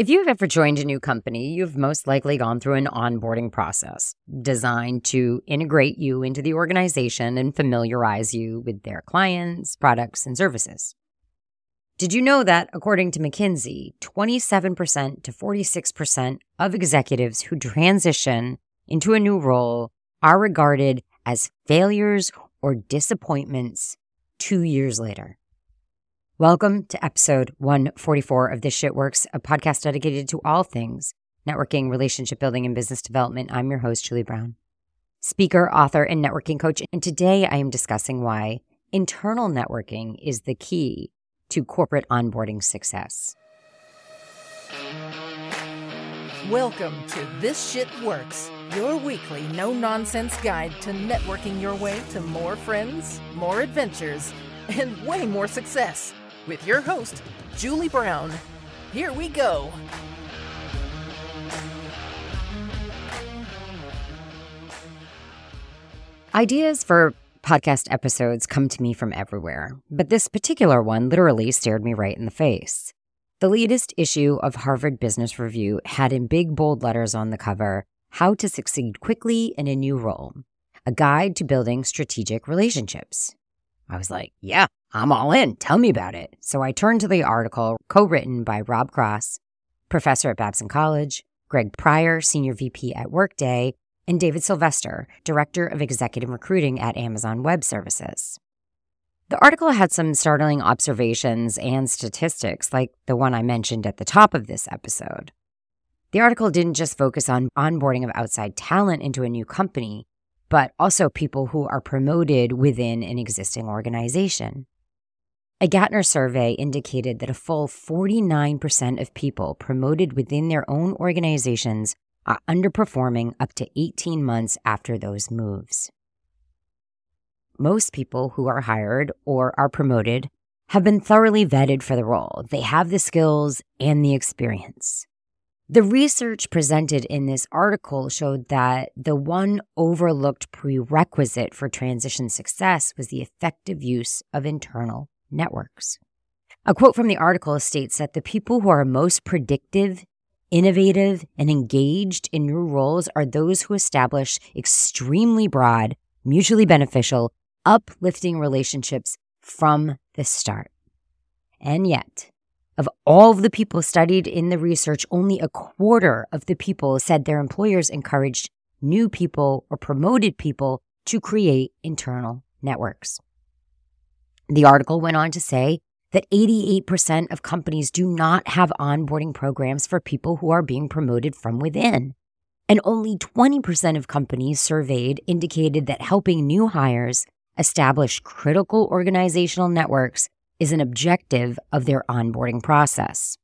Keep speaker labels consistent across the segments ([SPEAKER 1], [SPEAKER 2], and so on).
[SPEAKER 1] If you've ever joined a new company, you've most likely gone through an onboarding process designed to integrate you into the organization and familiarize you with their clients, products, and services. Did you know that, according to McKinsey, 27% to 46% of executives who transition into a new role are regarded as failures or disappointments two years later? Welcome to episode 144 of This Shit Works, a podcast dedicated to all things networking, relationship building, and business development. I'm your host, Julie Brown, speaker, author, and networking coach. And today I am discussing why internal networking is the key to corporate onboarding success.
[SPEAKER 2] Welcome to This Shit Works, your weekly no nonsense guide to networking your way to more friends, more adventures, and way more success with your host, Julie Brown. Here we go.
[SPEAKER 1] Ideas for podcast episodes come to me from everywhere, but this particular one literally stared me right in the face. The latest issue of Harvard Business Review had in big bold letters on the cover How to Succeed Quickly in a New Role, a guide to building strategic relationships. I was like, yeah, I'm all in. Tell me about it. So I turned to the article co written by Rob Cross, professor at Babson College, Greg Pryor, senior VP at Workday, and David Sylvester, director of executive recruiting at Amazon Web Services. The article had some startling observations and statistics, like the one I mentioned at the top of this episode. The article didn't just focus on onboarding of outside talent into a new company, but also people who are promoted within an existing organization. A Gartner survey indicated that a full 49% of people promoted within their own organizations are underperforming up to 18 months after those moves. Most people who are hired or are promoted have been thoroughly vetted for the role. They have the skills and the experience. The research presented in this article showed that the one overlooked prerequisite for transition success was the effective use of internal networks. A quote from the article states that the people who are most predictive, innovative, and engaged in new roles are those who establish extremely broad, mutually beneficial, uplifting relationships from the start. And yet, of all of the people studied in the research, only a quarter of the people said their employers encouraged new people or promoted people to create internal networks. The article went on to say that 88% of companies do not have onboarding programs for people who are being promoted from within. And only 20% of companies surveyed indicated that helping new hires establish critical organizational networks is an objective of their onboarding process.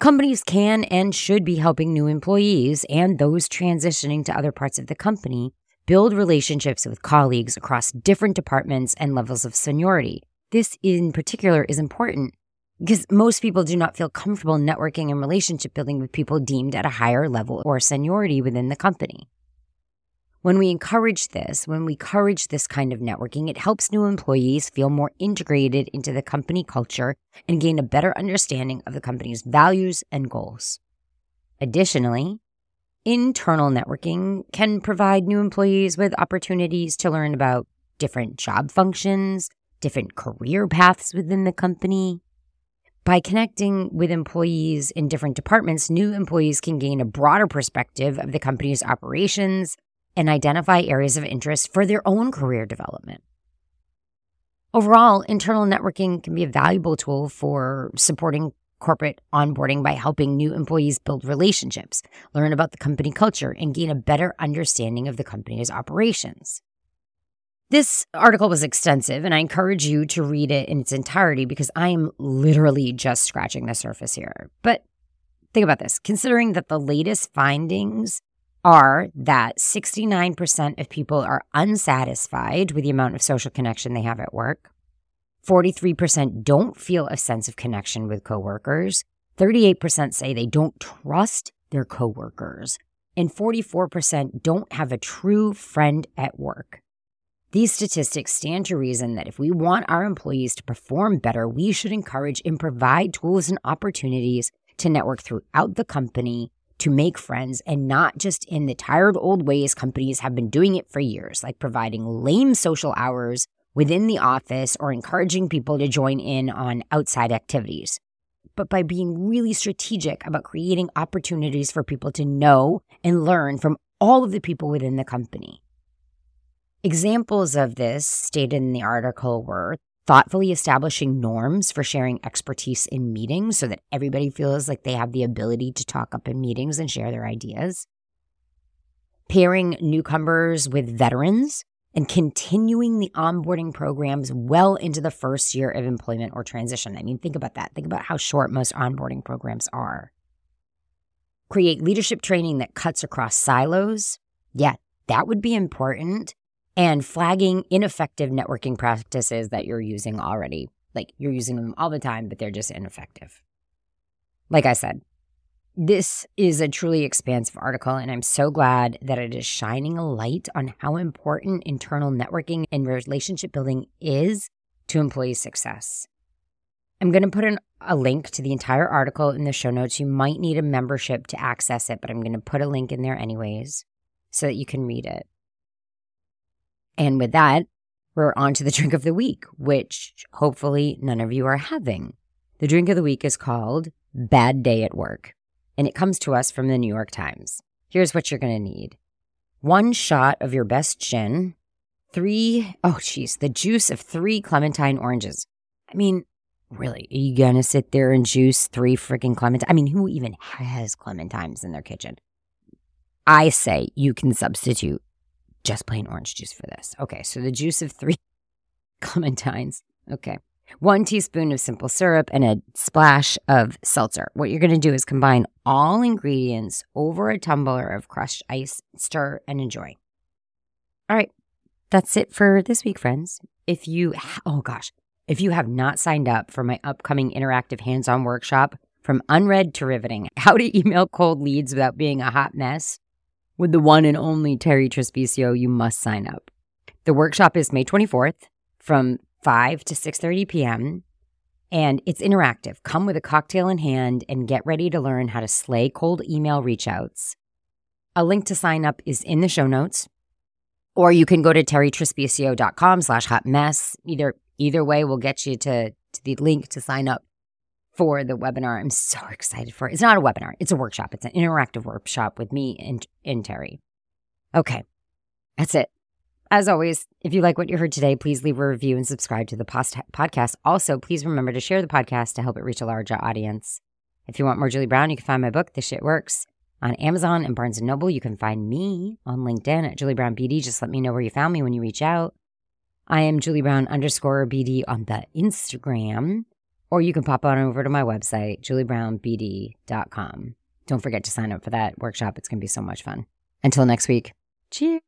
[SPEAKER 1] Companies can and should be helping new employees and those transitioning to other parts of the company build relationships with colleagues across different departments and levels of seniority. This, in particular, is important because most people do not feel comfortable networking and relationship building with people deemed at a higher level or seniority within the company. When we encourage this, when we encourage this kind of networking, it helps new employees feel more integrated into the company culture and gain a better understanding of the company's values and goals. Additionally, Internal networking can provide new employees with opportunities to learn about different job functions, different career paths within the company. By connecting with employees in different departments, new employees can gain a broader perspective of the company's operations and identify areas of interest for their own career development. Overall, internal networking can be a valuable tool for supporting corporate onboarding by helping new employees build relationships, learn about the company culture, and gain a better understanding of the company's operations. This article was extensive, and I encourage you to read it in its entirety because I am literally just scratching the surface here. But think about this considering that the latest findings are that 69% of people are unsatisfied with the amount of social connection they have at work. 43% don't feel a sense of connection with coworkers. 38% say they don't trust their coworkers. And 44% don't have a true friend at work. These statistics stand to reason that if we want our employees to perform better, we should encourage and provide tools and opportunities to network throughout the company to make friends and not just in the tired old ways companies have been doing it for years, like providing lame social hours within the office or encouraging people to join in on outside activities, but by being really strategic about creating opportunities for people to know and learn from all of the people within the company. Examples of this stated in the article were thoughtfully establishing norms for sharing expertise in meetings so that everybody feels like they have the ability to talk up in meetings and share their ideas, pairing newcomers with veterans and continuing the onboarding programs well into the first year of employment or transition. I mean, think about that. Think about how short most onboarding programs are. Create leadership training that cuts across silos. Yeah, that would be important and flagging ineffective networking practices that you're using already. Like you're using them all the time, but they're just ineffective. Like I said, this is a truly expansive article, and I'm so glad that it is shining a light on how important internal networking and relationship building is to employee success. I'm going to put an, a link to the entire article in the show notes. You might need a membership to access it, but I'm going to put a link in there anyways so that you can read it. And with that, we're on to the drink of the week, which hopefully none of you are having. The drink of the week is called Bad Day at Work, and it comes to us from the New York Times. Here's what you're going to need one shot of your best gin, three, oh, geez, the juice of three clementine oranges. I mean, really, are you going to sit there and juice three freaking clementines? I mean, who even has clementines in their kitchen? I say you can substitute just plain orange juice for this. Okay, so the juice of three clementines. Okay. One teaspoon of simple syrup and a splash of seltzer. What you're going to do is combine all ingredients over a tumbler of crushed ice, stir, and enjoy. All right, that's it for this week, friends. If you, oh gosh, if you have not signed up for my upcoming interactive hands on workshop, from unread to riveting, how to email cold leads without being a hot mess, with the one and only Terri Trespicio, you must sign up. The workshop is May 24th from 5 to 6:30 p.m. and it's interactive. Come with a cocktail in hand and get ready to learn how to slay cold email reachouts. A link to sign up is in the show notes, or you can go to territrespicio.com slash hot mess. Either either way will get you to, to the link to sign up for the webinar. I'm so excited for it. It's not a webinar, it's a workshop. It's an interactive workshop with me and, and Terri. Okay, that's it. As always, if you like what you heard today, please leave a review and subscribe to the post- podcast. Also, please remember to share the podcast to help it reach a larger audience. If you want more Julie Brown, you can find my book, This Shit Works, on Amazon and Barnes & Noble. You can find me on LinkedIn at Julie Brown BD. Just let me know where you found me when you reach out. I am Julie Brown underscore BD on the Instagram. Or you can pop on over to my website, juliebrownbd.com. Don't forget to sign up for that workshop. It's going to be so much fun. Until next week, cheers.